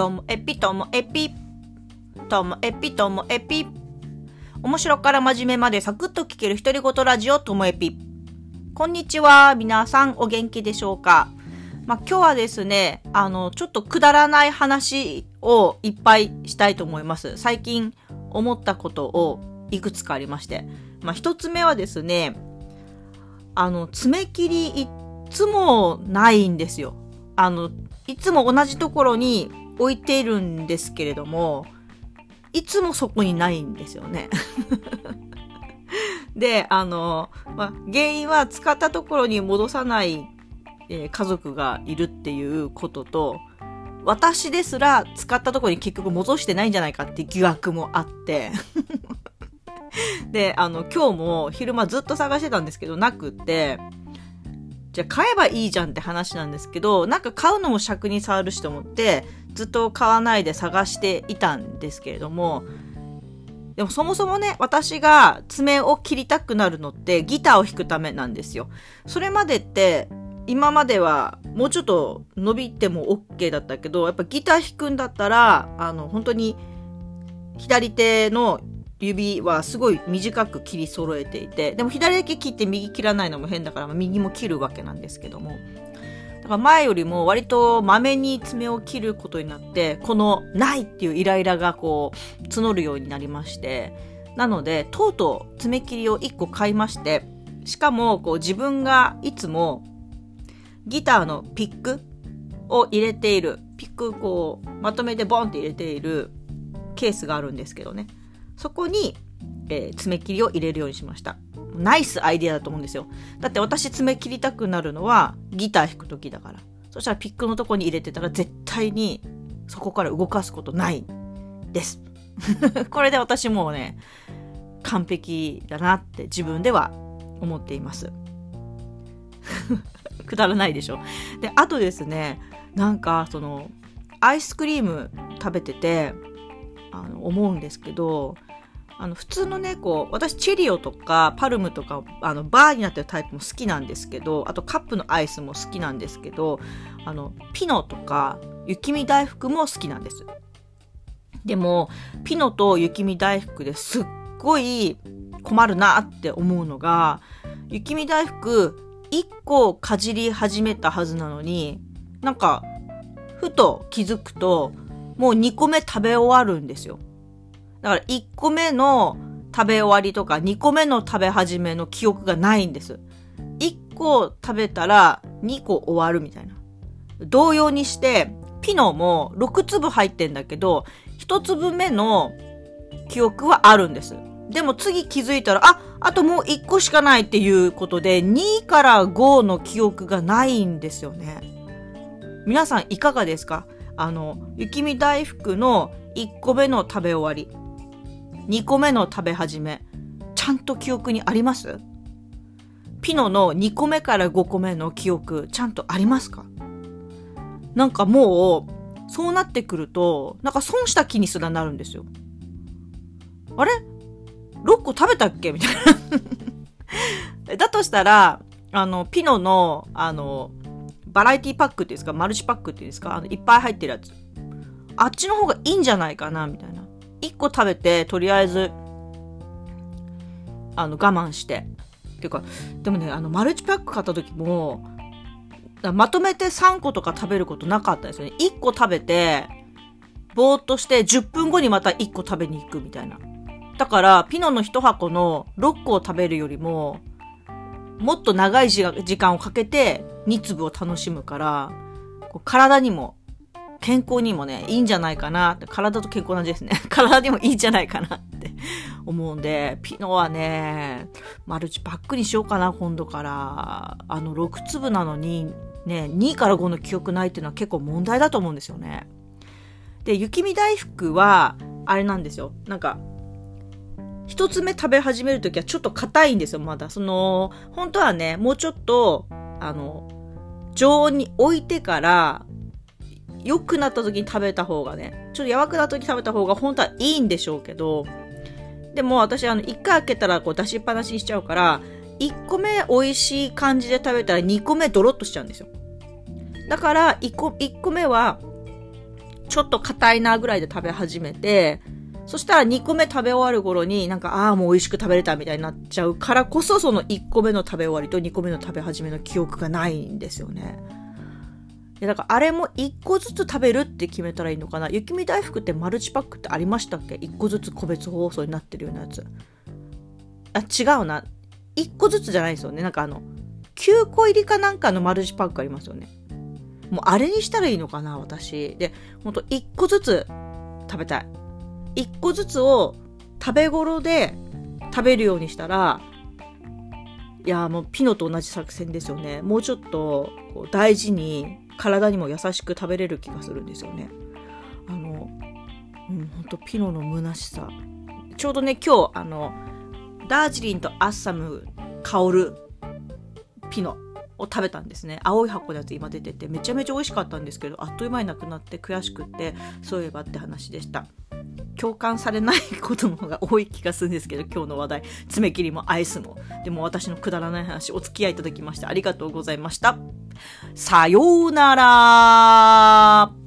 ともエピともエピ。ともエピともエピ。面白から真面目までサクッと聞ける独り言ラジオともエピ。こんにちは。皆さんお元気でしょうか？まあ、今日はですね、あの、ちょっとくだらない話をいっぱいしたいと思います。最近思ったことをいくつかありまして。まあ、一つ目はですね、あの、爪切りいっつもないんですよ。あの、いつも同じところに置いているんですけれども、いつもそこにないんですよね。で、あの、ま、原因は使ったところに戻さない、えー、家族がいるっていうことと、私ですら使ったところに結局戻してないんじゃないかって疑惑もあって で、あの、今日も昼間ずっと探してたんですけど、なくって、じゃあ買えばいいじゃんって話なんですけど、なんか買うのも尺に触るしと思って、ずっと買わないで探していたんですけれども、でもそもそもね、私が爪を切りたくなるのってギターを弾くためなんですよ。それまでって、今まではもうちょっと伸びても OK だったけど、やっぱギター弾くんだったら、あの、本当に左手の指はすごい短く切り揃えていて、でも左だけ切って右切らないのも変だから、右も切るわけなんですけども。だから前よりも割とまめに爪を切ることになって、このないっていうイライラがこう募るようになりまして、なので、とうとう爪切りを1個買いまして、しかもこう自分がいつもギターのピックを入れている、ピックこうまとめてボンって入れているケースがあるんですけどね。そこに、えー、爪切りを入れるようにしました。ナイスアイデアだと思うんですよ。だって私爪切りたくなるのはギター弾く時だから。そしたらピックのとこに入れてたら絶対にそこから動かすことないです。これで私もうね、完璧だなって自分では思っています。くだらないでしょ。で、あとですね、なんかその、アイスクリーム食べてて、あの、思うんですけど、あの普通のねこう私チェリオとかパルムとかあのバーになってるタイプも好きなんですけどあとカップのアイスも好きなんですけどあのピノとか雪見大福も好きなんです。でもピノと雪見大福ですっごい困るなって思うのが雪見大福1個かじり始めたはずなのになんかふと気づくともう2個目食べ終わるんですよ。だから1個目の食べ終わりとか2個目の食べ始めの記憶がないんです。1個食べたら2個終わるみたいな。同様にして、ピノも6粒入ってんだけど、1粒目の記憶はあるんです。でも次気づいたら、あ、あともう1個しかないっていうことで、2から5の記憶がないんですよね。皆さんいかがですか？あの、雪見大福の1個目の食べ終わり。2個目の食べ始め、ちゃんと記憶にあります？ピノの2個目から5個目の記憶、ちゃんとありますか？なんかもう、そうなってくると、なんか損した気にすらなるんですよ。あれ ?6 個食べたっけ？みたいなだとしたら、あの、ピノの、あの、バラエティパックっていうんですか、マルチパックっていうんですか、あの、いっぱい入ってるやつ。あっちの方がいいんじゃないかな？みたいな。1個食べて、とりあえず、あの、我慢して。っていうか、でもね、あの、マルチパック買った時も、まとめて3個とか食べることなかったですよね。1個食べて、ぼーっとして10分後にまた1個食べに行くみたいな。だから、ピノの1箱の6個を食べるよりも、もっと長い時間をかけて2粒を楽しむから、体にも健康にもね、いいんじゃないかなって、体と健康なじですね。体にもいいんじゃないかなって 思うんで、ピノはね、マルチパックにしようかな、今度から。あの、6粒なのに、ね、2から5の記憶ないっていうのは結構問題だと思うんですよね。で、雪見大福は、あれなんですよ。なんか、一つ目食べ始めるときはちょっと硬いんですよ、まだ。その、本当はね、もうちょっと、あの、常温に置いてから、良くなった時に食べた方がね、ちょっとやばくなった時に食べた方が本当はいいんでしょうけど、でも私あの、1回開けたらこう出しっぱなしにしちゃうから、1個目美味しい感じで食べたら2個目ドロッとしちゃうんですよ。だから1個、1個目は、ちょっと硬いなぐらいで食べ始めて、そしたら2個目食べ終わる頃になんか、ああ、もう美味しく食べれたみたいになっちゃうからこそ、その1個目の食べ終わりと2個目の食べ始めの記憶がないんですよね。いや、だからあれも1個ずつ食べるって決めたらいいのかな？雪見大福ってマルチパックってありましたっけ ?1 個ずつ個別包装になってるようなやつ。あ、違うな。1個ずつじゃないですよね。なんかあの、9個入りかなんかのマルチパックありますよね。もうあれにしたらいいのかな、私。で、ほんと1個ずつ食べたい。1個ずつを食べ頃で食べるようにしたら、いやもうピノと同じ作戦ですよね。もうちょっとこう大事に体にも優しく食べれる気がするんですよね。あの、うん、ほんとピノの虚しさ。ちょうどね、今日、あの、ダージリンとアッサム香るピノを食べたんですね。青い箱のやつ今出てて、めちゃめちゃ美味しかったんですけど、あっという間になくなって悔しくって、そういえばって話でした。共感されないことの方が多い気がするんですけど、今日の話題、爪切りもアイスも。でも私のくだらない話、お付き合いいただきましてありがとうございました。さようなら。